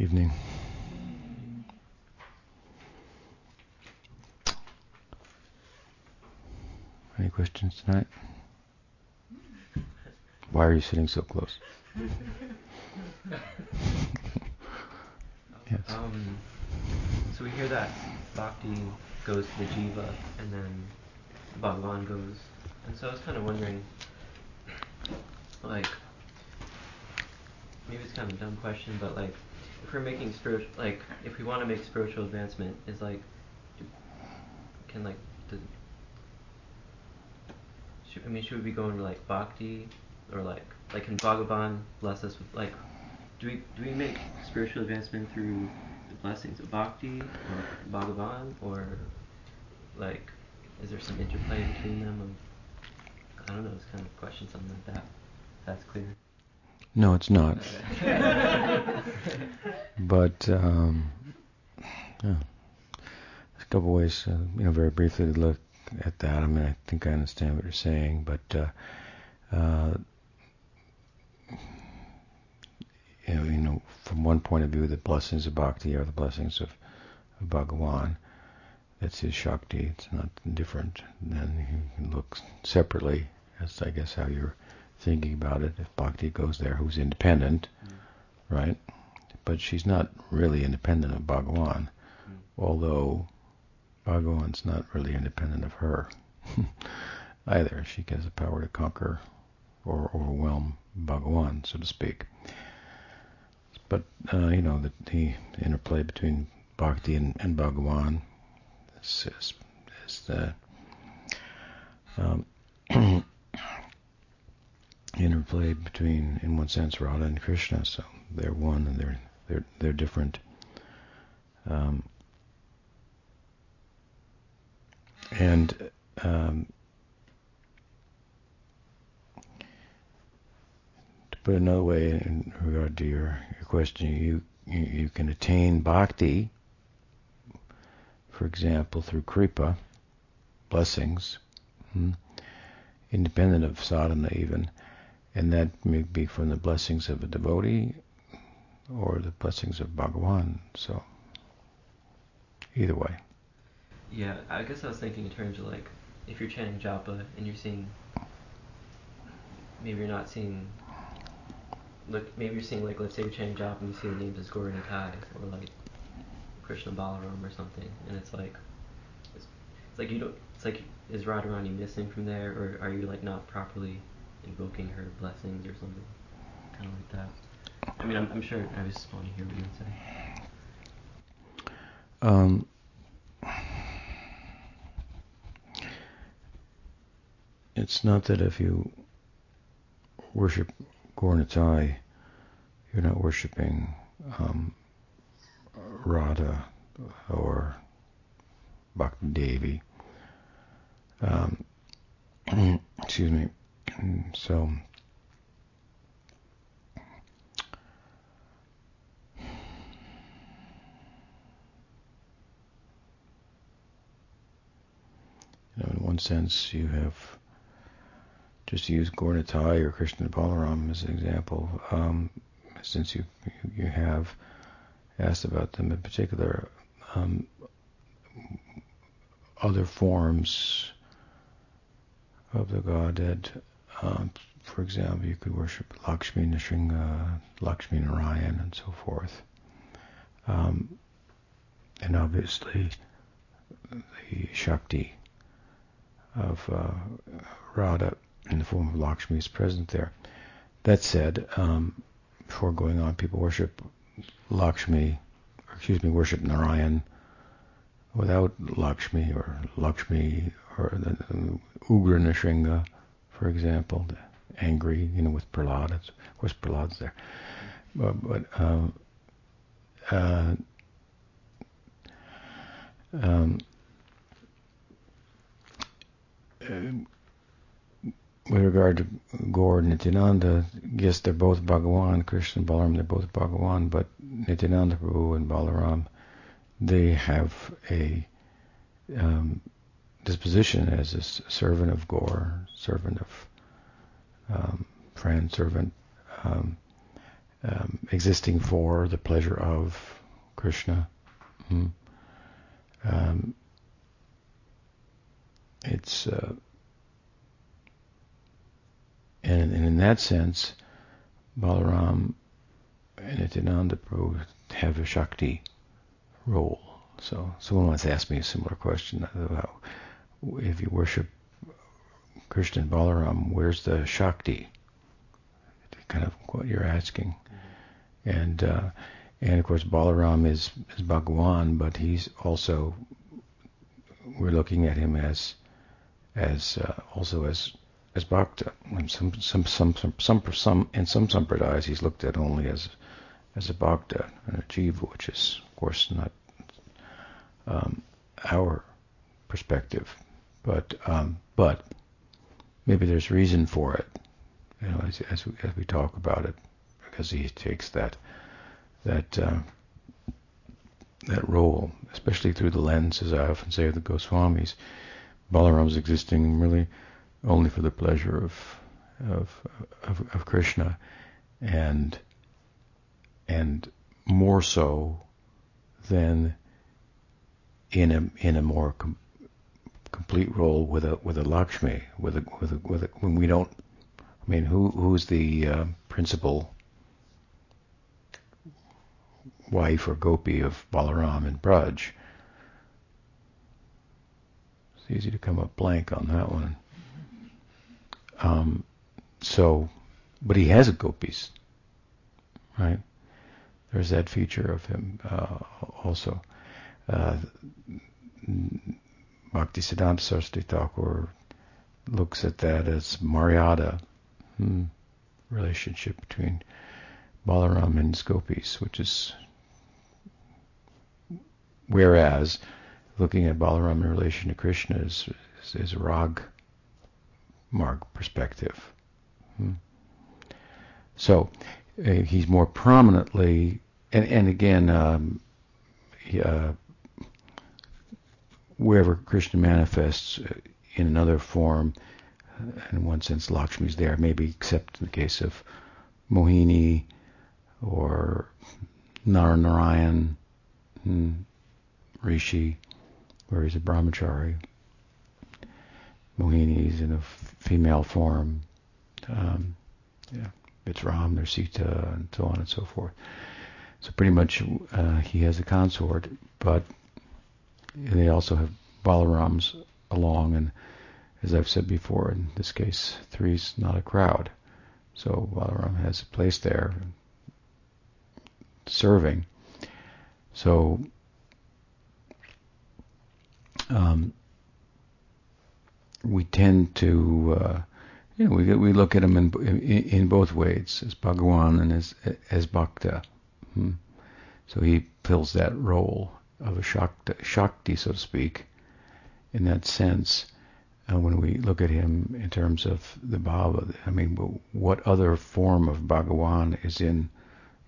evening. Any questions tonight? Why are you sitting so close? yes. Um, so we hear that bhakti goes to the jiva and then Bhagavan goes. And so I was kind of wondering, like, maybe it's kind of a dumb question, but like, if we're making spiritual, like, if we want to make spiritual advancement, is like, can like, the, should, I mean, should we be going to like bhakti or like, like, can Bhagavan bless us with like, do we do we make spiritual advancement through the blessings of bhakti or Bhagavan or like, is there some interplay between them? Of, I don't know. It's kind of a question, something like that. That's clear. No, it's not. but um, yeah, a couple ways, uh, you know, very briefly to look at that. I mean, I think I understand what you're saying, but uh, uh, you know, from one point of view, the blessings of bhakti are the blessings of, of Bhagavan. That's his Shakti. It's not different. Then you can look separately. That's, I guess, how you're thinking about it. If Bhakti goes there, who's independent, mm. right? But she's not really independent of Bhagawan, mm. although Bhagawan's not really independent of her either. She has the power to conquer or overwhelm Bhagawan, so to speak. But, uh, you know, the, the interplay between Bhakti and, and Bhagavan is, is, is the um, interplay between, in one sense, Radha and Krishna. So they're one and they're they're they're different. Um, and um, to put another way in regard to your, your question, you, you can attain bhakti, for example, through kripa, blessings, hmm, independent of sadhana even and that may be from the blessings of a devotee or the blessings of Bhagavan. So, either way. Yeah, I guess I was thinking in terms of like, if you're chanting japa and you're seeing, maybe you're not seeing, look, maybe you're seeing like, let's say you're chanting japa and you see the names as Gaura Nitai or like Krishna Balaram or something, and it's like, it's, it's like you don't, it's like, is Radharani missing from there, or are you like not properly invoking her blessings or something, kind of like that. I mean, I'm, I'm sure I just want to hear what you would say. Um, it's not that if you worship Gaura Nitai, you're not worshiping um, Radha or Bhakti Devi. Um, excuse me. So You know, in one sense, you have just to use Gaura or Krishna Balaram as an example. Um, since you you have asked about them in particular, um, other forms of the Godhead um, for example, you could worship Lakshmi Nrsimha, Lakshmi Narayan, and so forth. Um, and obviously, the Shakti of uh, Radha in the form of Lakshmi is present there. That said, um, before going on, people worship Lakshmi, excuse me, worship Narayan without Lakshmi or Lakshmi or the, Ugra for example, the angry, you know, with Prahlad. Of course, Prahlad's there. But, but um, uh, um, with regard to Gaur and Nityananda, yes, they're both Bhagawan, Krishna and Balaram, they're both Bhagawan, but Nityananda Prabhu and Balaram, they have a um, disposition as a servant of Gaur, servant of um, friend, servant, um, um, existing for the pleasure of Krishna. Hmm. Um, it's uh, and, and, in that sense, Balaram and Nityananda Prabhu have a Shakti role. So someone once asked me a similar question about if you worship Krishna and Balaram, where's the Shakti? Kind of what you're asking. Mm-hmm. And uh, and of course Balaram is, is Bhagawan, but he's also we're looking at him as as uh, also as as bhakta. And some some some some some some in some sampradayas he's looked at only as as a bhakta and a jiva, which is of course not um, our perspective, but um, but maybe there's reason for it, you know, as as we, as we talk about it, because he takes that that uh, that role, especially through the lens, as I often say, of the Goswamis. Balaram's existing really only for the pleasure of of of, of Krishna, and and more so than in a in a more com- complete role with a with a Lakshmi with a with a, with a, when we don't. I mean, who who's the uh, principal wife or gopi of Balaram and Braj? It's easy to come up blank on that one. Um, so, but he has a gopis, right? There's that feature of him uh, also. Uh, Bhakti Siddhanta Saraswati Thakur looks at that as Maryada hmm, relationship between Balaram and his gopis, which is whereas looking at Balaram in relation to Krishna is, is, is Rag Marg perspective. Hmm. So uh, he's more prominently, and, and again, um, he, uh, wherever Krishna manifests uh, in another form, uh, in one sense, Lakshmi is there, maybe except in the case of Mohini or Narayan, hmm, Rishi, where he's a brahmachari. Mohini is in a female form. Um, yeah, it's Ram, there's Sita, and so on and so forth. So pretty much uh, he has a consort, but they also have Balarams along, and as I've said before, in this case, three's not a crowd. So Balaram has a place there serving. So um, we tend to, uh, you know, we we look at him in in, in both ways, as Bhagawan and as as Bhakta. Hmm. So he fills that role of a Shakti, Shakti so to speak, in that sense. Uh, when we look at him in terms of the Bhava, I mean, what other form of Bhagawan is in,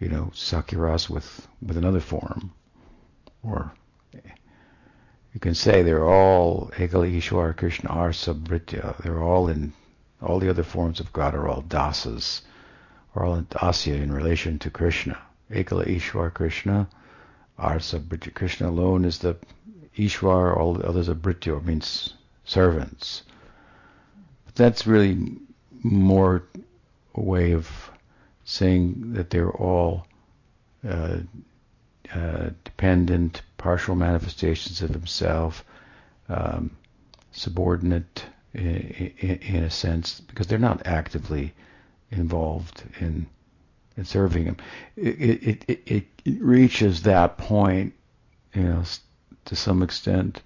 you know, Sakiras with with another form, or you can say they're all Ekala Ishwar Krishna are Sabritya. They're all in all the other forms of God are all dasas, or all in dasya in relation to Krishna. Ekala Ishwar Krishna Arsa Britya. Krishna alone is the Ishwar, all the others are Britya, means servants. But that's really more a way of saying that they're all uh, uh, dependent, partial manifestations of himself, um, subordinate in, in, in, a sense, because they're not actively involved in in serving him. It it, it, it, reaches that point, you know, to some extent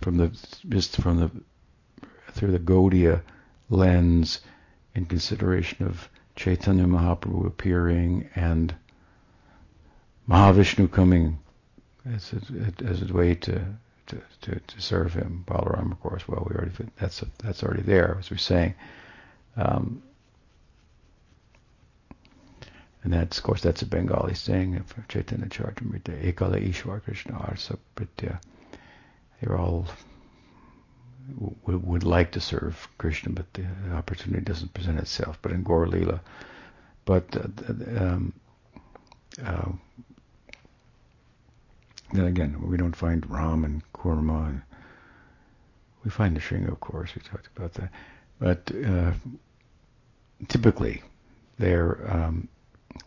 from the just from the through the Gaudiya lens in consideration of Chaitanya Mahaprabhu appearing and Mahavishnu coming as a, as a way to, to, to, to, serve him. Balaram, of course, well, we already that's that's already there, as we're saying. Um, and that's, of course, that's a Bengali saying of Chaitanya Charitamrita, Ekala Ishwar Krishna Arsa Pritya. They're all would, would like to serve Krishna, but the opportunity doesn't present itself. But in Gaur Lila, but uh, um, uh, then again, we don't find Ram and Kurma. And we find Nrsimha, of course. We talked about that, but uh, typically, there um,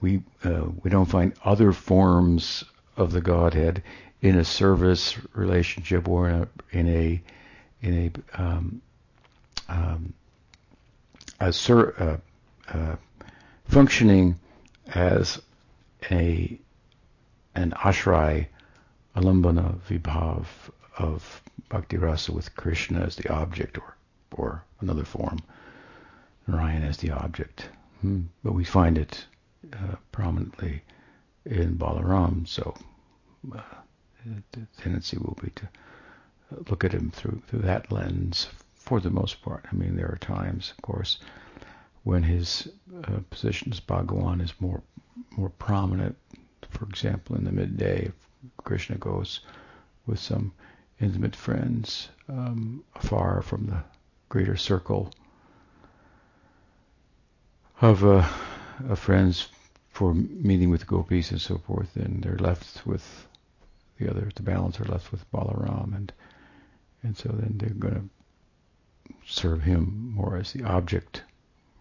we uh, we don't find other forms of the Godhead in a service relationship or in a in a, in a um, um, a uh, uh, functioning as a an ashray alambana vibhav of bhakti rasa with Krishna as the object or or another form, Narayan as the object. Hmm. But we find it uh, prominently in Balaram, so uh, the tendency will be to look at him through through that lens for the most part. I mean, there are times, of course, when his uh, position as Bhagawan is more more prominent. For example, in the midday, Krishna goes with some intimate friends um, afar from the greater circle of, uh, friends for meeting with the gopis and so forth, and they're left with the other, the balance are left with Balaram, and and so then they're going to serve him more as the object,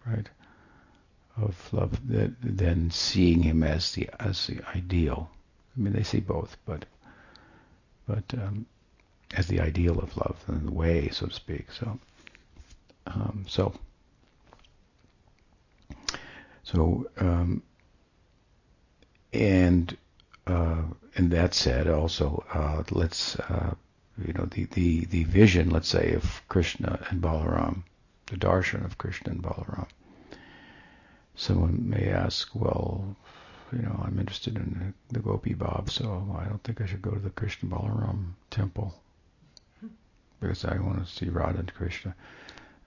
right, of love, than seeing him as the as the ideal. I mean, they see both, but but um, as the ideal of love and the way, so to speak. So um, so so um, and uh, and that said, also uh, let's uh, you know the, the the vision, let's say, of Krishna and Balaram, the darshan of Krishna and Balaram. Someone may ask, well, you know, I'm interested in the, Gopi Bhav, so I don't think I should go to the Krishna Balaram temple because I want to see Radha and Krishna,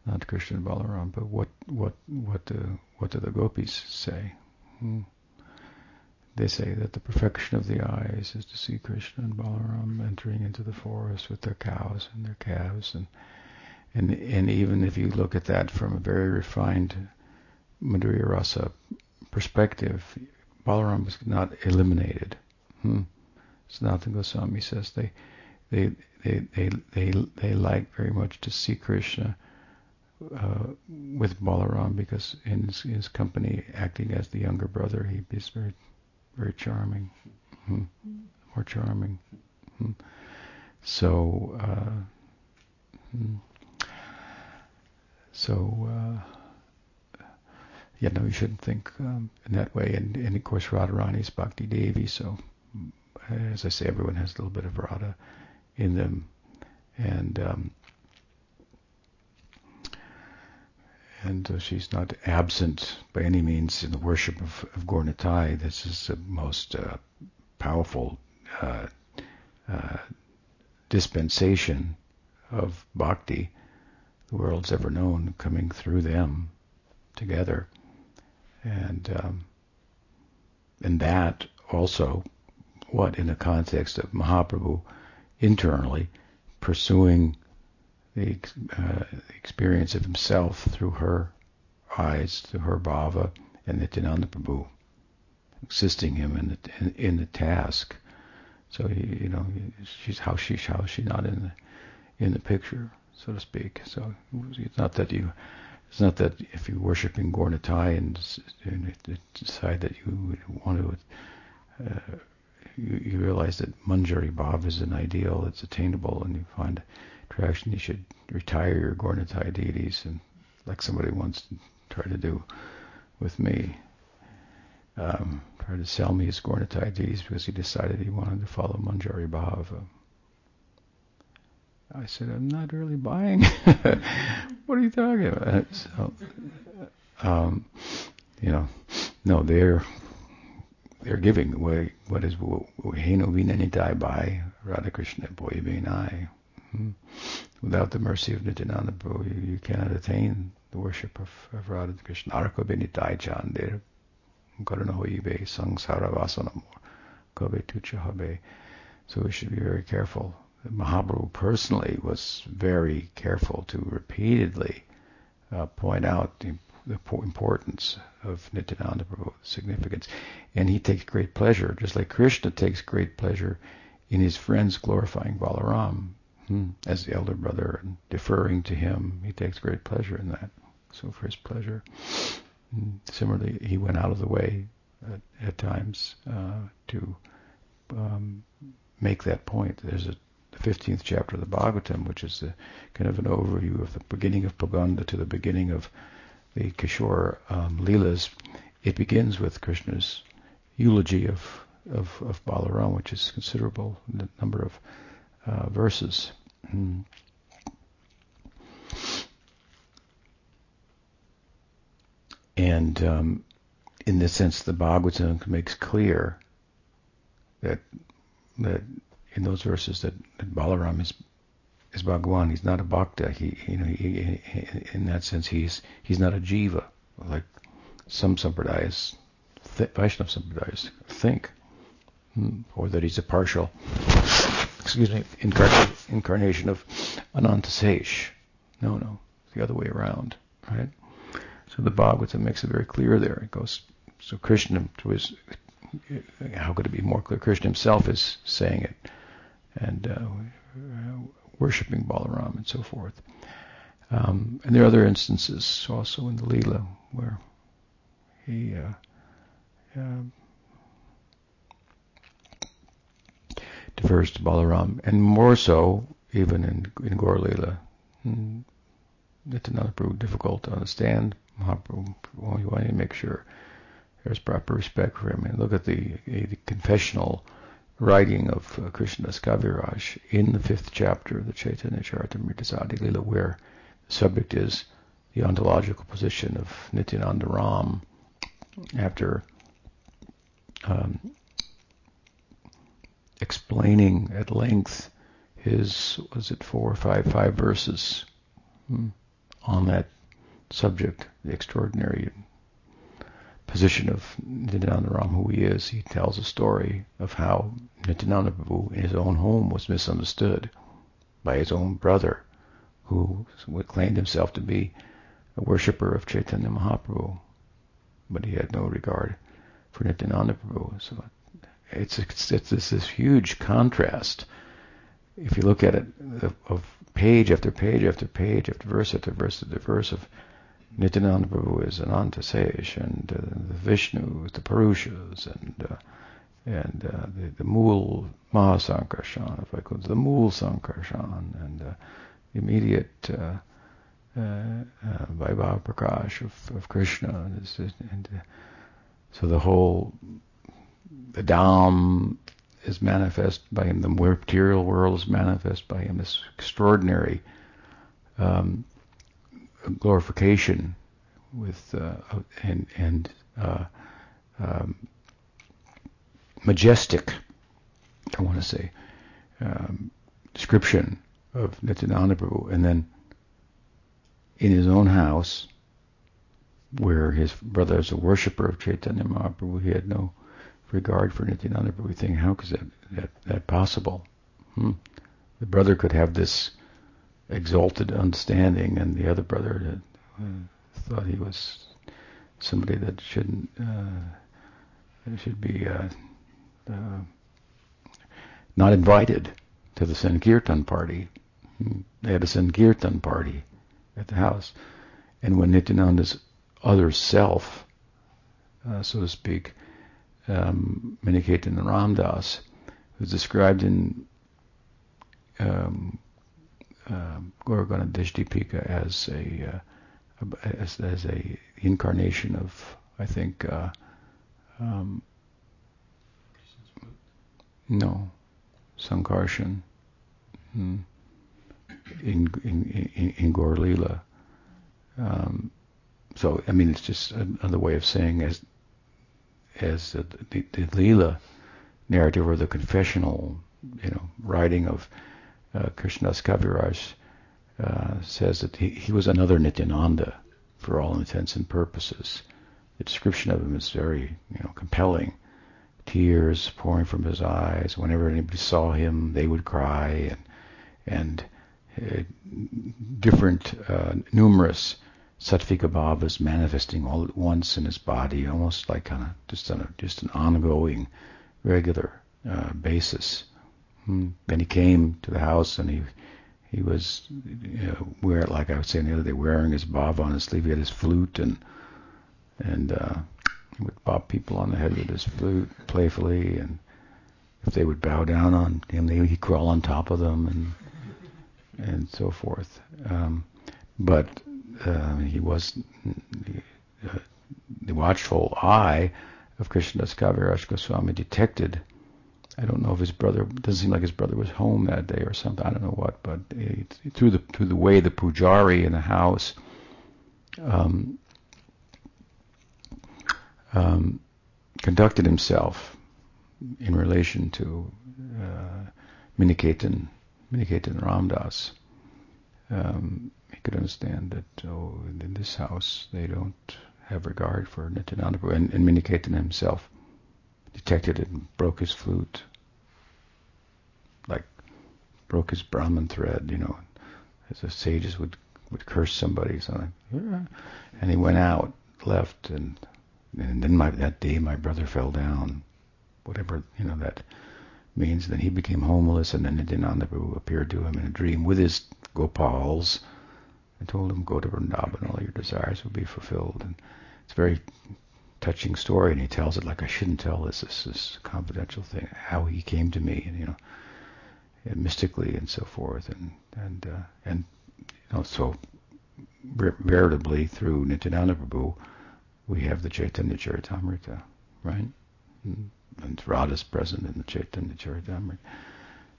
not Krishna and Balaram. But what what what do what do the gopis say? Hmm. They say that the perfection of the eyes is to see Krishna and Balaram entering into the forest with their cows and their calves, and and and even if you look at that from a very refined Madhurya Rasa perspective, Balaram is not eliminated. Hmm. Sanatana Goswami says they they they they they they like very much to see Krishna uh, with Balaram because in his, his, company, acting as the younger brother, he is very very charming, hmm. more charming. Hmm. So, uh, hmm. so uh, yeah, no, you shouldn't think um, in that way. And, and of course, Radharani is Bhakti Devi, so as I say, everyone has a little bit of Radha in them, and um, and uh, she's not absent by any means in the worship of, of Gaura This is the most uh, powerful uh, uh, dispensation of bhakti the world's ever known, coming through them together, and um, and that also, what in the context of Mahaprabhu internally pursuing the uh, experience of himself through her eyes, through her bhava, and Nityananda Prabhu, assisting him in the in, in the task. So you know, she's how she how she not in the in the picture, so to speak. So it's not that you, it's not that if you worship in Gaura Nitai and, and decide that you want to, uh, you, you realize that Manjari Bhav is an ideal, it's attainable, and you find you should retire your Gaura Nitai deities, and like somebody once tried to do with me, um, tried to sell me his Gaura Nitai deities because he decided he wanted to follow Manjari Bhava. I said, I'm not really buying. what are you talking about? So, um, you know, no, they're they're giving away what is Heno Vinanitai by Radhakrishna Boy I. Hmm. Without the mercy of Nityananda Prabhu, you, you cannot attain the worship of, of Radha Krishna. Arko benitai chandir, karanoibe sangsara vasanam, kobe tucha habe. So we should be very careful. Mahaprabhu personally was very careful to repeatedly uh, point out the the importance of Nityananda Prabhu, significance. And he takes great pleasure, just like Krishna takes great pleasure in his friends glorifying Balaram as the elder brother and deferring to him. He takes great pleasure in that. So for his pleasure. Hmm, similarly, he went out of the way at, at times uh, to um, make that point. There's a the 15th chapter of the Bhagavatam, which is the kind of an overview of the beginning of Pauganda to the beginning of the Kishore um, Leelas. It begins with Krishna's eulogy of, of, of Balaram, which is considerable the number of uh, verses. And um, in this sense, the Bhagavatam makes clear that that in those verses that, that Balaram is is Bhagwan. He's not a bhakta. He, you know, he, he, in that sense, he's he's not a jiva like some sampradayas, th- Vaishnava sampradayas think, hmm, or that he's a partial, excuse me, incarnation, incarnation of Ananta Sesh. No, no, the other way around, right? So the Bhagavatam makes it very clear there. It goes so Krishna to his how could it be more clear? Krishna himself is saying it and uh, worshiping Balaram and so forth. Um, and there are other instances also in the Leela where he uh, uh, defers to Balaram, and more so even in, in Gaur. Hmm, it's another proof difficult to understand. Mahaprabhu, well, you want to make sure there's proper respect for him. And look at the, the confessional writing of uh, Krishnadas Kaviraj in the fifth chapter of the Chaitanya Charitamrita Lila, where the subject is the ontological position of Nityananda Ram after um, explaining at length his, was it four or five, five verses hmm, on that subject, the extraordinary position of Nityananda Ram, who he is, he tells a story of how Nityananda Prabhu in his own home was misunderstood by his own brother, who claimed himself to be a worshipper of Chaitanya Mahaprabhu, but he had no regard for Nityananda Prabhu. So it's, it's, it's this, huge contrast. If you look at it, of, page after page after page after verse after verse after verse of Nityananda Prabhu is Ananta Sesh, and uh, the Vishnu the Purushas, and uh, and uh, the, the Mool Mahasankarshan, if I could, the Mool Sankarshan, and uh, the immediate uh, uh, uh, Prakash of, of Krishna. And, and uh, so the whole, the Dham is manifest by him, the material world is manifest by him, this extraordinary um, glorification with uh, and and uh, um, majestic, I want to say, um, description of Nityananda Prabhu, and then in his own house, where his brother is a worshipper of Chaitanya Mahaprabhu, he had no regard for Nityananda Prabhu. Think, how is that that, that possible? Hmm? The brother could have this exalted understanding, and the other brother uh, thought he was somebody that shouldn't uh, should be uh, uh, not invited to the Sankirtan party. They had a Sankirtan party at the house, and when Nityananda's other self, uh, so to speak, um, Maniketa Ramdas, was described in um, uh, Dishdipika as a uh, as, as a incarnation of I think uh, um, no Sankarshan hmm, in in in, in Gaur. Um, so I mean it's just another way of saying as as the, the, the Leela narrative or the confessional you know writing of uh, Krishnadas Kaviraj uh, says that he, he was another Nityananda for all intents and purposes. The description of him is very, you know, compelling. Tears pouring from his eyes. Whenever anybody saw him, they would cry, and and uh, different, uh, numerous Sattvika bhavas manifesting all at once in his body, almost like on a, just on a, just an ongoing, regular uh, basis. Hmm. Then he came to the house and he he was you know, wear like I was saying the other day, wearing his bhava on his sleeve. He had his flute and and uh, would bop people on the head with his flute playfully, and if they would bow down on him, they, he'd crawl on top of them and and so forth. Um, but uh, he was uh, the watchful eye of Krishnadas Kaviraj Goswami detected. I don't know if his brother doesn't seem like his brother was home that day or something. I don't know what, but it, through the through the way the pujari in the house um, um, conducted himself in relation to uh, Minaketan, Minaketan Ramdas. Um, he could understand that oh, in this house they don't have regard for Nityananda and, and Minaketan himself detected it and broke his flute, like broke his Brahman thread, you know, as the sages would would curse somebody, so like, yeah. and he went out, left, and and then my, that day my brother fell down, whatever you know that means. Then he became homeless, and then Nityananda Prabhu appeared to him in a dream with his Gopals and told him, "Go to Vrindavan, all your desires will be fulfilled." And it's a very touching story, and he tells it like I shouldn't tell this. This is confidential thing. How he came to me, and you know, and mystically and so forth, and and uh, and you know, so veritably through Nityananda Prabhu we have the Chaitanya Charitamrita, right? And Radha's present in the Chaitanya Charitamrita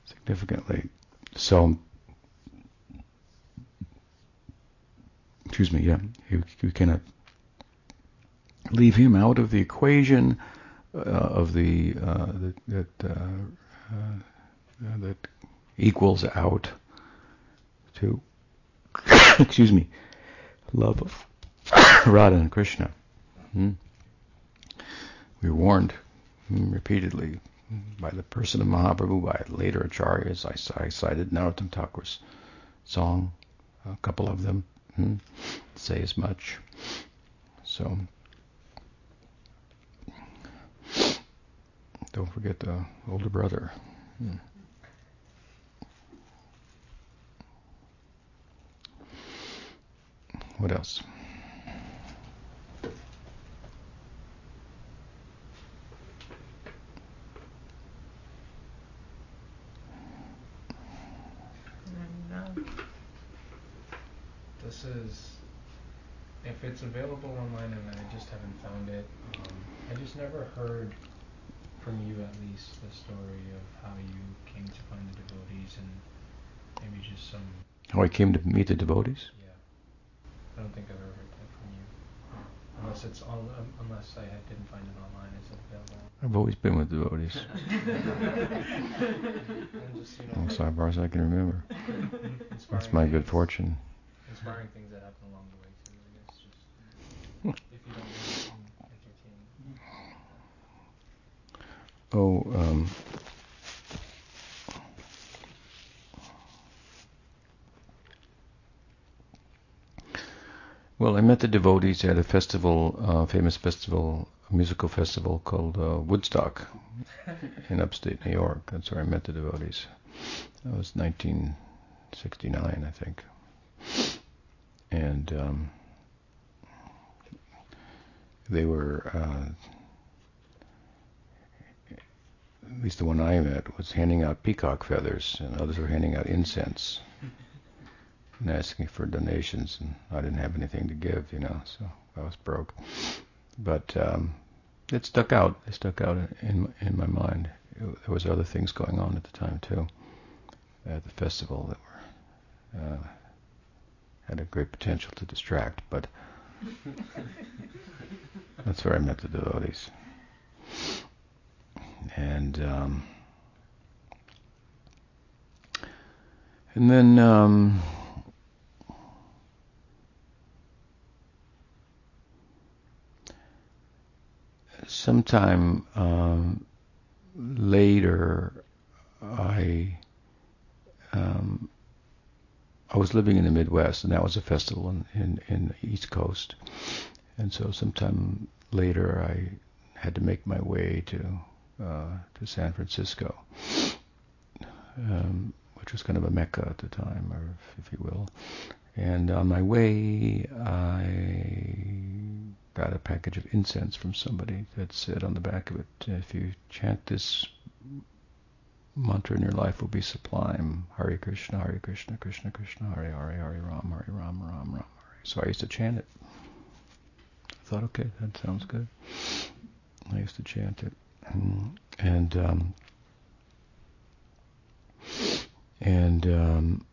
significantly. So, excuse me, yeah, you, you cannot leave him out of the equation uh, of the uh, that that, uh, uh that equals out to excuse me love of Radha and Krishna. Hmm. We warned hmm, repeatedly by the person of Mahaprabhu, by later acharyas. I, I cited Narottam Thakur's song, a couple of them hmm, say as much. So don't forget the older brother. Hmm. What else? This is if it's available online and I just haven't found it. Um, I just never heard from you at least the story of how you came to find the devotees and maybe just some. How I came to meet the devotees? Yeah, I don't think I've ever heard that from you. Unless it's on, um, unless I didn't find it online, is it available? I've always been with devotees. just, you know, as far as I can remember. That's my good fortune inspiring things that happen along the way too. I guess just if you don't. Oh, um, well, I met the devotees at a festival, uh, famous festival, musical festival called uh, Woodstock in upstate New York. That's where I met the devotees. That was 1969, I think and um, they were uh, at least the one I met was handing out peacock feathers, and others were handing out incense and asking for donations, and I didn't have anything to give, you know, so I was broke. But um, it stuck out. It stuck out in in my mind. It, there was other things going on at the time too, at the festival that were. Uh, had a great potential to distract, but that's where I met the devotees. And um, and then um, sometime um, later, I um, I was living in the Midwest, and that was a festival in, in, in the East Coast. And so sometime later, I had to make my way to uh, to San Francisco, um, which was kind of a mecca at the time, or if, if you will. And on my way, I got a package of incense from somebody that said on the back of it, if you chant this mantra in your life will be sublime. Hare Krishna, Hare Krishna, Krishna Krishna, Hare Hare, Hare Ram, Hare Ram, Ram Ram, Hare. So I used to chant it. I thought, okay, that sounds good. I used to chant it, and um, and um,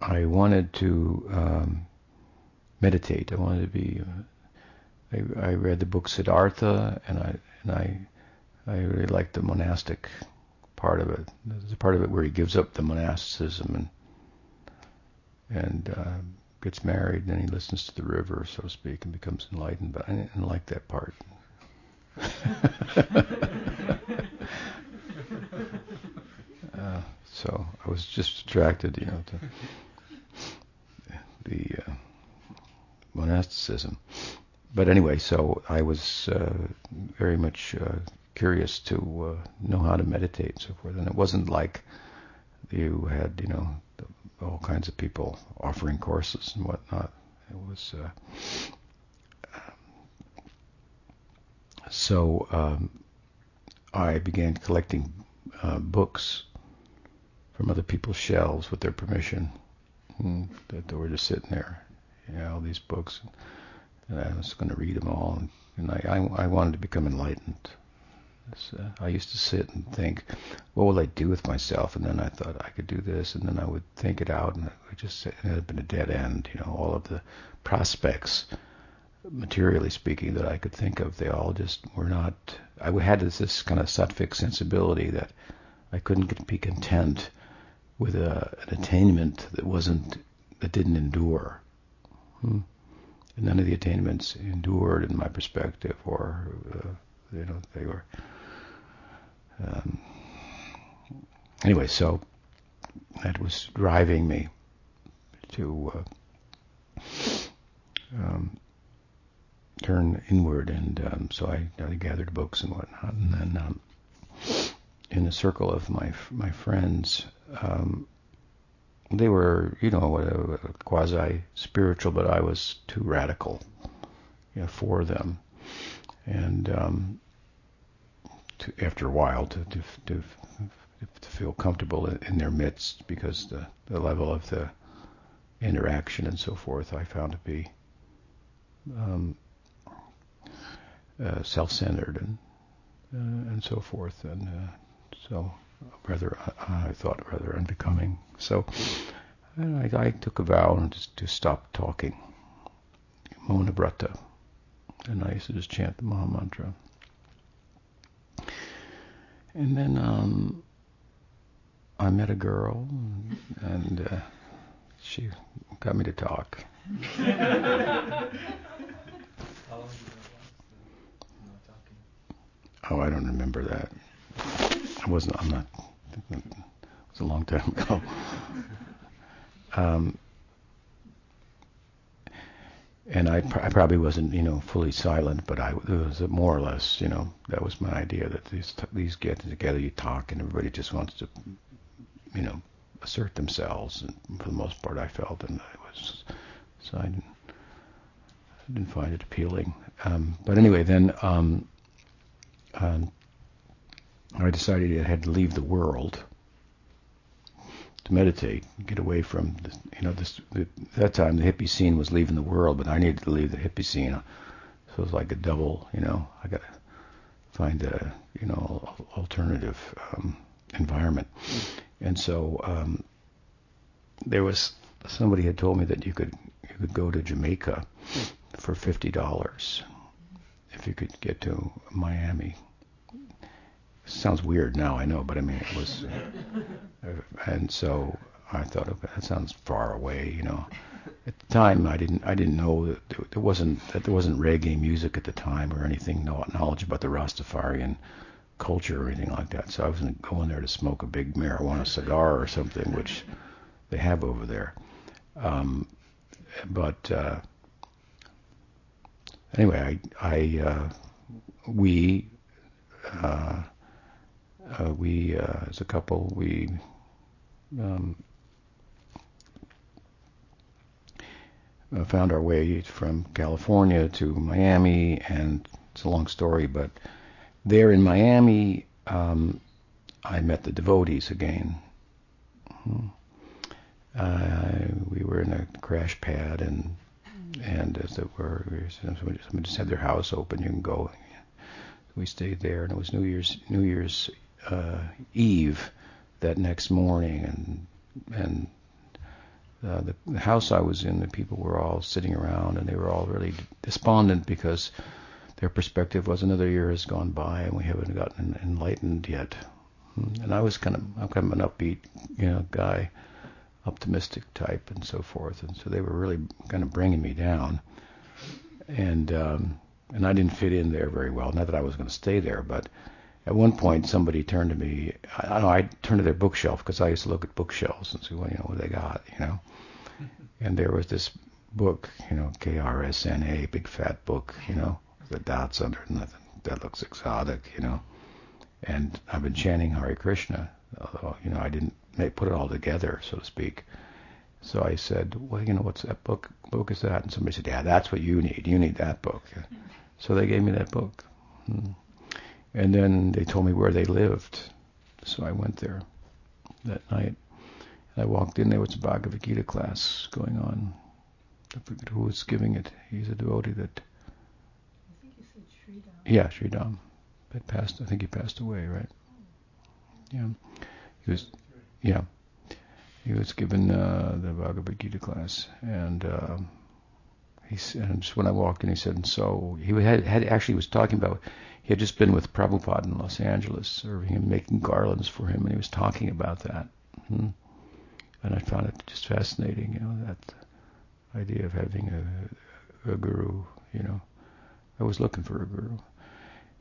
I wanted to um, meditate. I wanted to be. Uh, I, I read the book Siddhartha, and I and I I really like the monastic part of it. There's a part of it where he gives up the monasticism and and uh, gets married, and then he listens to the river, so to speak, and becomes enlightened. But I didn't like that part. uh, so I was just attracted, you know, to the uh, monasticism. But anyway, so I was uh, very much uh, curious to uh, know how to meditate and so forth. And it wasn't like you had, you know, all kinds of people offering courses and whatnot. It was uh, so um, I began collecting uh, books from other people's shelves with their permission. Hmm, that they were just sitting there, you know, all these books, and I was going to read them all, and, and I, I, I wanted to become enlightened. Uh, I used to sit and think, what will I do with myself? And then I thought I could do this, and then I would think it out, and it would just it had been a dead end. You know, all of the prospects, materially speaking, that I could think of, they all just were not. I had this, this kind of sattvic sensibility that I couldn't be content with a, an attainment that wasn't that didn't endure. Hmm. And none of the attainments endured in my perspective, or uh, you know they were. Um, anyway, so that was driving me to uh, um, turn inward, and um, so I, I, gathered books and whatnot, and then um, in the circle of my my friends, um, they were, you know, quasi spiritual, but I was too radical, you know, for them, and um, to, after a while, to to, to, to feel comfortable in, their midst, because the the level of the interaction and so forth, I found to be um, uh, self-centered and uh, and so forth, and uh, so rather uh, I thought rather unbecoming. So I, I, took a vow to, to stop talking, Mona Brata, and I used to just chant the Maha Mantra. And then um, I met a girl, and uh, she got me to talk. oh, I don't remember that. I wasn't. I'm not. It was a long time ago. Um, and I, pr- I, probably wasn't, you know, fully silent, but I was more or less, you know, that was my idea that these t- these get together, you talk, and everybody just wants to, you know, assert themselves. And for the most part, I felt, and I was, so I didn't, I didn't find it appealing. Um, but anyway, then um, um, I decided I had to leave the world to meditate, get away from, you know, this. The, that time the hippie scene was leaving the world, but I needed to leave the hippie scene. So it was like a double, you know. I got to find a, you know, alternative um, environment, and so um, there was somebody had told me that you could you could go to Jamaica for fifty dollars if you could get to Miami sounds weird now, I know, but I mean it was, uh, and so I thought, okay, that sounds far away, you know. At the time, I didn't I didn't know that there wasn't that there wasn't reggae music at the time or anything, no knowledge about the Rastafarian culture or anything like that. So I wasn't going there to smoke a big marijuana cigar or something, which they have over there. Um, but uh, anyway, I, I uh, we uh, uh, we uh, as a couple we um, uh, found our way from California to Miami, and it's a long story, but there in Miami, um, I met the devotees again. Hmm. Uh, we were in a crash pad, and and as it were, somebody, somebody just had their house open. You can go. We stayed there, and it was New Year's New Year's uh, Eve that next morning, and and uh, the, house I was in, the people were all sitting around, and they were all really despondent because their perspective was another year has gone by, and we haven't gotten enlightened yet. And I was kind of I'm kind of an upbeat, you know, guy optimistic type and so forth. And so they were really kind of bringing me down. And um, and I didn't fit in there very well. Not that I was going to stay there, but at one point somebody turned to me. I, I know. I turned to their bookshelf because I used to look at bookshelves and see what you know what they got, you know. And there was this book, you know, KRSNA, big fat book, you know, the dots under nothing. That looks exotic, you know. And I've been chanting Hare Krishna, although you know I didn't put it all together, so to speak. So I said, well, you know, what's that book? Book is that? And somebody said, yeah, that's what you need. You need that book. So they gave me that book. Hmm. And then they told me where they lived. So I went there that night. And I walked in, there was a Bhagavad Gita class going on. I forget who was giving it. He's a devotee that. I think you said Sridham. Yeah, Sridham. But passed. I think he passed away, right? Yeah. He was yeah. He was given uh, the Bhagavad Gita class, and uh, he and just when I walked in, he said, and so he had, had actually was talking about he had just been with Prabhupada in Los Angeles, serving him, making garlands for him, and he was talking about that. Hmm. And I found it just fascinating, you know, that idea of having a, a guru. You know, I was looking for a guru.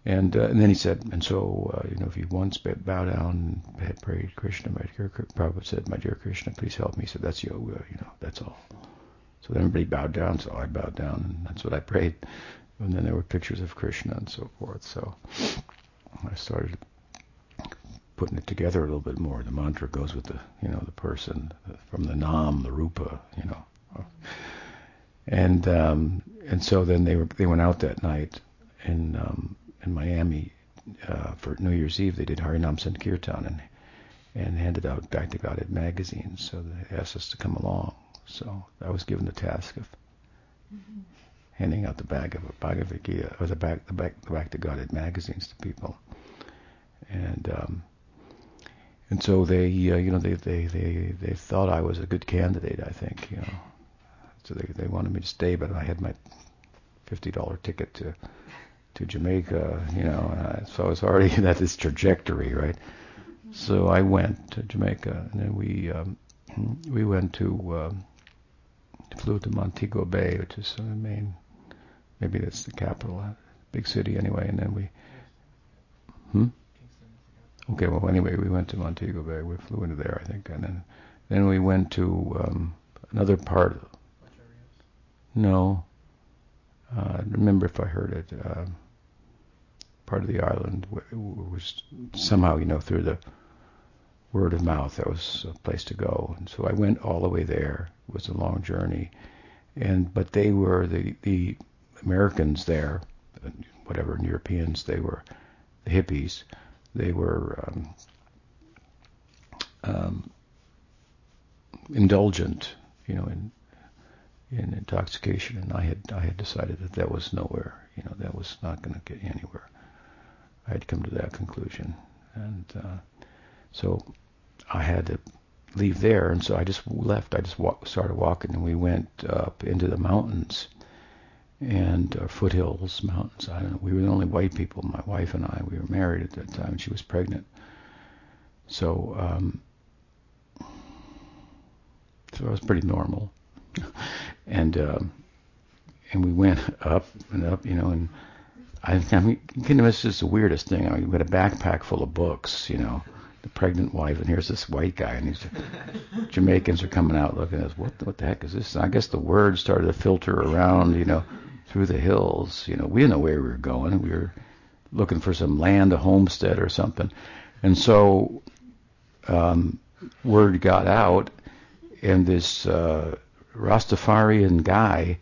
And, uh, and then he said, and so, uh, you know, if you once bow down and pray Krishna, my dear, Prabhupada said, my dear Krishna, please help me. He said, that's yoga, you know, that's all. So everybody bowed down, so I bowed down, and that's what I prayed. And then there were pictures of Krishna and so forth. So I started putting it together a little bit more. The mantra goes with the, you know, the person from the nam, the rupa, you know. And um, and so then they were they went out that night, and um, in Miami uh, for New Year's Eve. They did Harinam Sankirtan and and handed out Godhead magazines. So they asked us to come along. So I was given the task of mm-hmm. handing out the bag of Bhagavad Gita or the back the back the Back to Godhead magazines to people. And um, and so they uh, you know they, they they they thought I was a good candidate. I think you know. So they they wanted me to stay, but I had my fifty dollar ticket to to Jamaica, you know, uh, so I was already at this trajectory, right? So I went to Jamaica, and then we um, we went to um, flew to Montego Bay, which is the main, maybe that's the capital, uh, big city anyway, and then we. Hmm. Okay, well, anyway, we went to Montego Bay. We flew into there, I think, and then then we went to um, another part. Of, no, uh, remember if I heard it. Uh, part of the island was somehow, you know, through the word of mouth, that was a place to go. And so I went all the way there. It was a long journey, and but they were the the Americans there, whatever and Europeans. They were the hippies. They were um, um, indulgent, you know, in in intoxication, and I had I had decided that that was nowhere. You know, that was not going to get anywhere. I had come to that conclusion, and uh, so I had to leave there, and so I just left. I just walk, started walking, and we went up into the mountains and uh, foothills, mountains. I don't know. We were the only white people. My wife and I. We were married at that time. And she was pregnant, so um, so it was pretty normal and um, and we went up and up, you know, and I, I mean, kind of it's just the weirdest thing. I mean, we had a backpack full of books, you know, the pregnant wife, and here's this white guy, and these Jamaicans are coming out looking at us. What what the heck is this? And I guess the word started to filter around, you know, through the hills. You know, we didn't know where we were going. We were looking for some land, a homestead or something, and so um, word got out, and this uh, Rastafarian guy,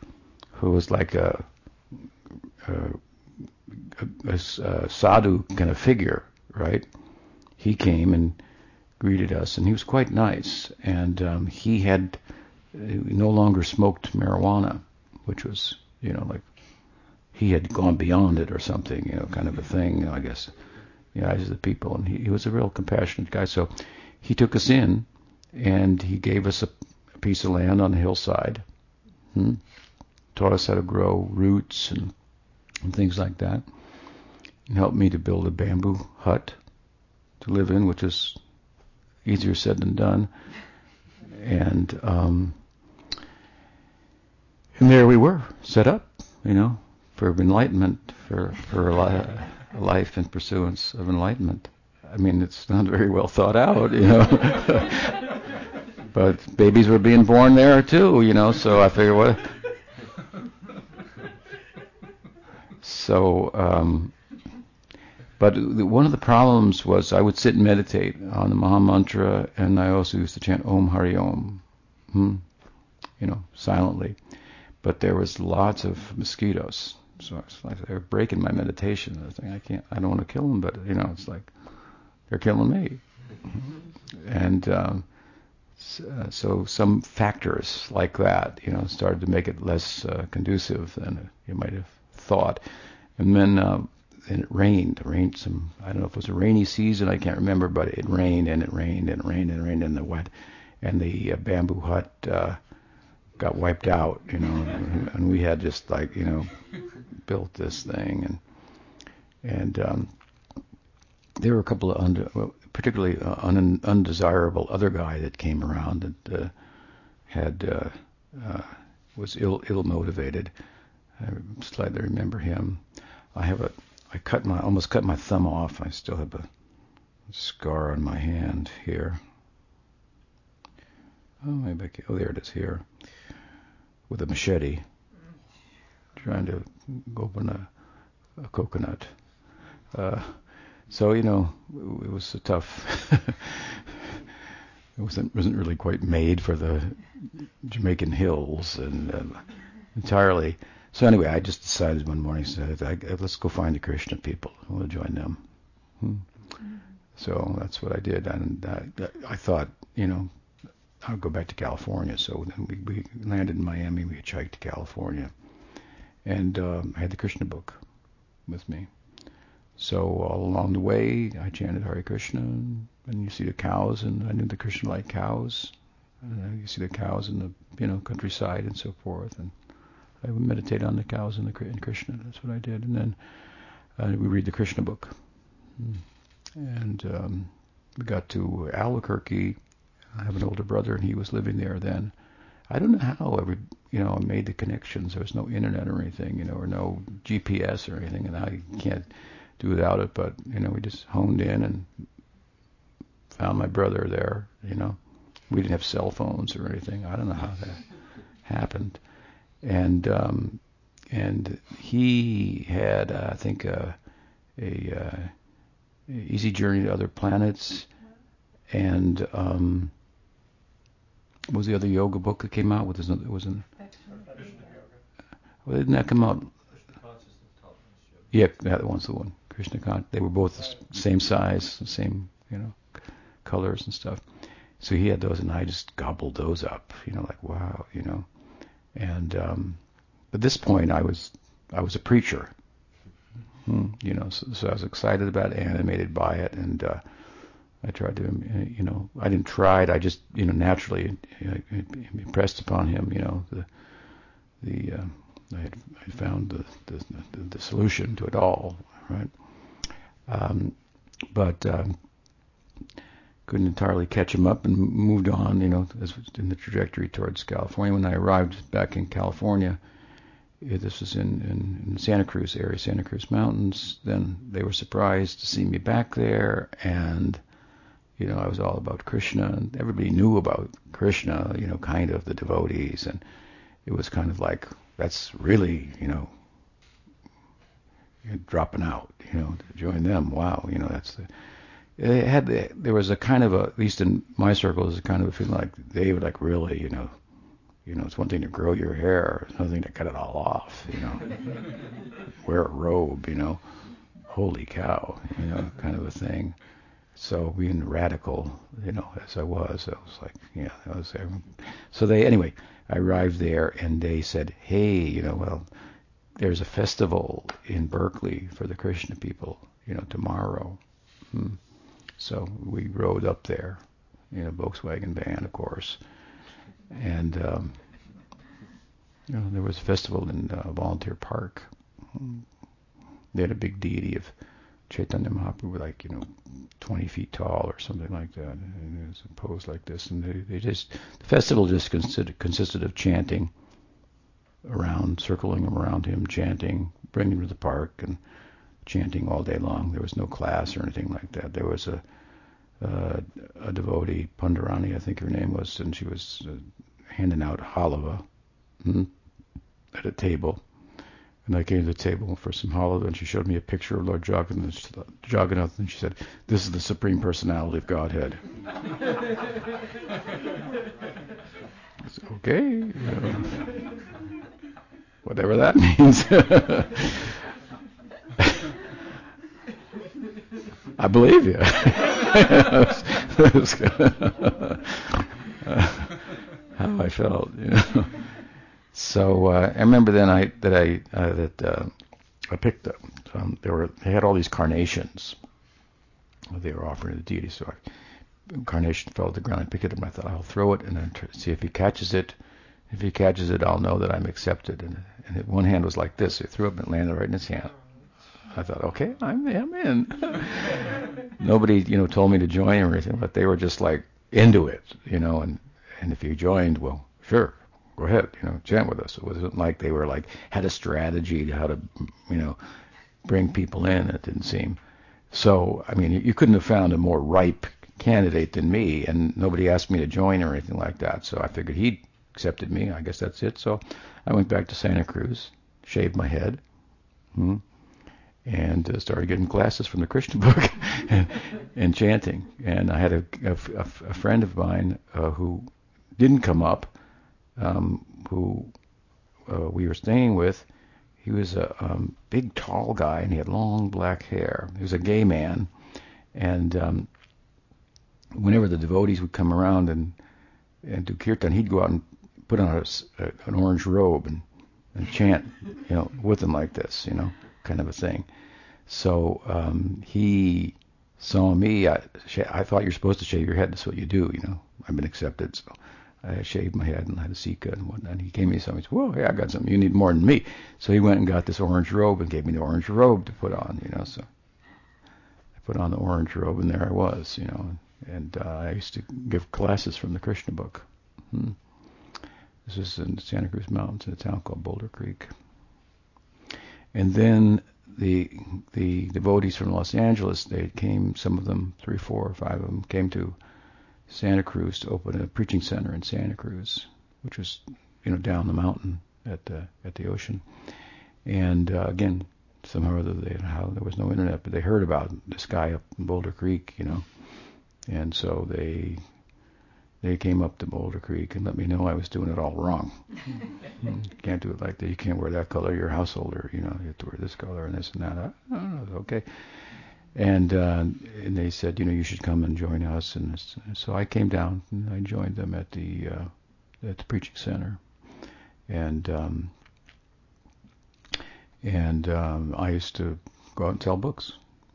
who was like a, a, a, a sadhu kind of figure, right? He came and greeted us, and he was quite nice. And um, he had no longer smoked marijuana, which was you know like he had gone beyond it or something, you know, kind of a thing, you know, I guess, in the eyes of the people. And he, he was a real compassionate guy. So he took us in, and he gave us a, a piece of land on the hillside. Hmm? Taught us how to grow roots and, and things like that. And helped me to build a bamboo hut to live in, which is easier said than done. And um, and there we were, set up, you know, for enlightenment, for for a, li- a life in pursuance of enlightenment. I mean, it's not very well thought out, you know. but babies were being born there too, you know. So I figured, what? So um, but one of the problems was I would sit and meditate on the Maha Mantra, and I also used to chant Om Hari Om, hmm, you know, silently. But there was lots of mosquitoes, so it's like they're breaking my meditation. I thinking, I can't, I don't want to kill them, but you know, it's like they're killing me. And um, uh, so some factors like that, you know, started to make it less uh, conducive than you might have thought. And then uh, and it rained. It rained some. I don't know if it was a rainy season. I can't remember, but it rained and it rained and it rained and it rained and the wet, and the uh, bamboo hut uh, got wiped out. You know, and, and we had just like you know built this thing and and um, there were a couple of unde- well, particularly uh, un- undesirable other guy that came around that uh, had uh, uh, was ill ill motivated. I slightly remember him. I have a I cut my almost cut my thumb off. I still have a scar on my hand here. Oh, maybe I can, oh there it is here with a machete, trying to open a, a coconut. Uh, so you know, it was a tough. it wasn't wasn't really quite made for the Jamaican hills and uh, entirely. So anyway, I just decided one morning, said, let's go find the Krishna people. We'll join them. Hmm. So that's what I did, and I, I thought, you know, I'll go back to California. So then we, we landed in Miami. We hitchhiked to California, and um, I had the Krishna book with me. So all along the way, I chanted Hare Krishna, and, you see the cows, and I knew the Krishna-like cows. And you see the cows in the you know countryside and so forth, and I would meditate on the cows and the and Krishna. That's what I did, and then uh, we read the Krishna book. Hmm. And um, we got to Albuquerque. I have an older brother, and he was living there then. I don't know how every you know I made the connections. There was no internet or anything, you know, or no GPS or anything, and I can't do without it. But you know, we just honed in and found my brother there. You know, we didn't have cell phones or anything. I don't know how that happened and um, and he had uh, I think a, a, uh, easy journey to other planets, and um, what was the other yoga book that came out with his? It was an. Well, didn't that come out? Yeah, that one's the one. Krishna Kant. They were both the same size, same you know colors and stuff. So he had those, and I just gobbled those up. You know, like wow, you know. And um, at this point, I was I was a preacher, hmm, you know, so, so, I was excited about it, animated by it, and uh, I tried to, you know, I didn't try it. I just, you know, naturally impressed upon him, you know, the the uh, I had, I found the, the, the the solution to it all, right? Um, but um, couldn't entirely catch him up and moved on, you know, in the trajectory towards California. When I arrived back in California, eh, this was in, in, in Santa Cruz area, Santa Cruz Mountains, then they were surprised to see me back there and, You know, I was all about Krishna, and everybody knew about Krishna. You know, kind of the devotees, and it was kind of like that's really, you know, dropping out. You know, to join them. Wow, you know, that's the. It had there was a kind of a at least in my circles a kind of a feeling like they would like really you know you know, it's one thing to grow your hair, it's another thing to cut it all off, you know. Wear a robe, you know. Holy cow, you know, kind of a thing. So being radical, you know, as I was, I was like, yeah, I was there. So they, anyway, I arrived there and they said, hey, you know, well, there's a festival in Berkeley for the Krishna people, you know, tomorrow. Hmm. So we rode up there in a Volkswagen van, of course and um, you know, there was a festival in uh, Volunteer Park. They had a big deity of Chaitanya Mahaprabhu, like you know, 20 feet tall or something like that, and it was a pose like this. And they, they just the festival just consisted consisted of chanting around, circling him around him, chanting, bringing him to the park, and chanting all day long. There was no class or anything like that. There was a uh, a devotee, Pundarani, I think her name was, and she was uh, handing out halava hmm, at a table. And I came to the table for some halava, and she showed me a picture of Lord Jagannath, Jagannath and she said, "This is the supreme personality of Godhead." Said, "Okay, whatever that means." I believe you. how I felt, you know. So uh, I remember then I that I uh, that uh, I picked up. Um, there were they had all these carnations. They were offering the deity, so I, carnation fell to the ground. I picked it up. and I thought I'll throw it and then see if he catches it. If he catches it, I'll know that I'm accepted. And, and one hand was like this. He threw it and it landed right in his hand. I thought, okay, I'm, I'm in. Nobody, you know, told me to join or anything, but they were just like into it, you know. And and if you joined, well, sure, go ahead, you know, chant with us. It wasn't like they were like had a strategy to how to, you know, bring people in. It didn't seem. So I mean, you couldn't have found a more ripe candidate than me, and nobody asked me to join or anything like that. So I figured he accepted me. I guess that's it. So I went back to Santa Cruz, shaved my head. Hmm and uh, started getting classes from the Krishna book and, and, chanting. And I had a, a, a friend of mine uh, who didn't come up, um, who uh, we were staying with. He was a um, big, tall guy, and he had long black hair. He was a gay man, and um, whenever the devotees would come around and and do kirtan, he'd go out and put on a, a, an orange robe and and chant, you know, with them like this, you know kind of a thing. So um, he saw me. I, I thought you're supposed to shave your head. That's what you do, you know. I've been accepted, so I shaved my head and had a sikha and whatnot. And he gave me something. He said, "Whoa, hey, I got something. You need more than me." So he went and got this orange robe and gave me the orange robe to put on, you know. So I put on the orange robe, and there I was, you know. And uh, I used to give classes from the Krishna book. Hmm. This is in Santa Cruz Mountains in a town called Boulder Creek. And then the the devotees from Los Angeles, they came, some of them, three, four, five of them, came to Santa Cruz to open a preaching center in Santa Cruz, which was, you know, down the mountain at the at the ocean. And uh, again, somehow or other, they, how there was no internet, but they heard about this guy up in Boulder Creek, you know, and so they they came up to Boulder Creek and let me know I was doing it all wrong. you can't do it like that. You can't wear that color. You're a householder. You know, you have to wear this color and this and that. I, I don't. Okay. And uh, and they said, you know, you should come and join us. And so I came down and I joined them at the uh, at the preaching center. And um, and um, I used to go out and sell books.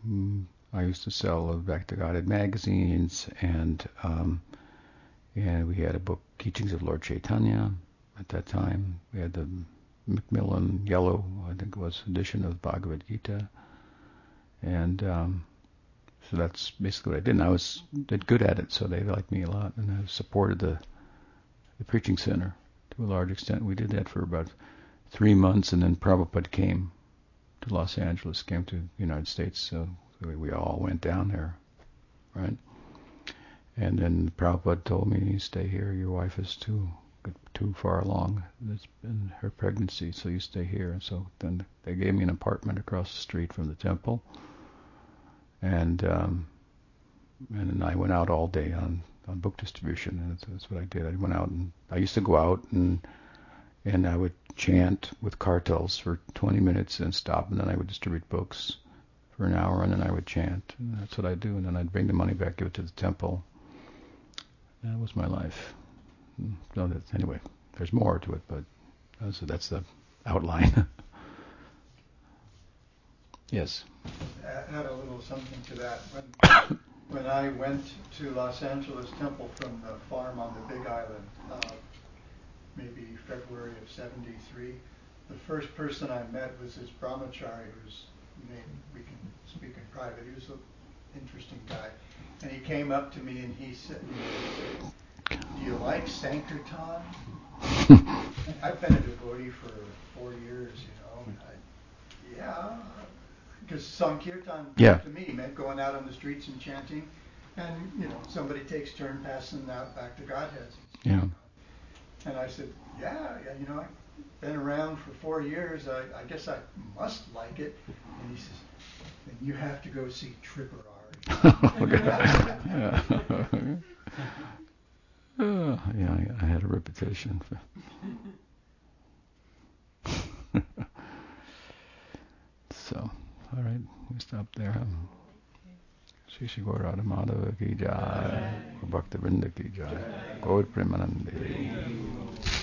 Mm, I used to sell Back to Godhead magazines and um, and we had a book, Teachings of Lord Chaitanya, at that time. We had the Macmillan Yellow, I think it was, edition of Bhagavad Gita. And um, so that's basically what I did. And I was did good at it, so they liked me a lot. And I supported the the preaching center to a large extent. We did that for about three months, and then Prabhupada came to Los Angeles, came to the United States, so we, we all went down there, right? And then Prabhupada told me, stay here, your wife is too too far along. It's been her pregnancy, so you stay here. And so then they gave me an apartment across the street from the temple. And um, and then I went out all day on, on book distribution, and that's, that's what I did. I went out and I used to go out and and I would chant with kartals for 20 minutes and stop, and then I would distribute books for an hour, and then I would chant. And that's what I do, and then I'd bring the money back, give it to the temple. That was my life. So that, anyway, there's more to it, but that's, that's the outline. yes. Add a little something to that. When, when I went to Los Angeles Temple from the farm on the Big Island, uh, maybe February of 73, the first person I met was this brahmachari whose name we can speak in private. He was an interesting guy. And he came up to me and he said, Do you like Sankirtan? I've been a devotee for four years, you know. I, yeah, because Sankirtan yeah. to me meant going out on the streets and chanting, and you know somebody takes turn passing out back to Godheads. Yeah. And I said, yeah, yeah, you know, I've been around for four years. I, I guess I must like it. And he says, then you have to go see Tripurari. Yeah. Uh, yeah, I had a reputation for. so, all right, we stop there. Shri Shri Gaur Radha Madhava ki jai, Bhakta Vrinda ki jai, Gaur Premanande.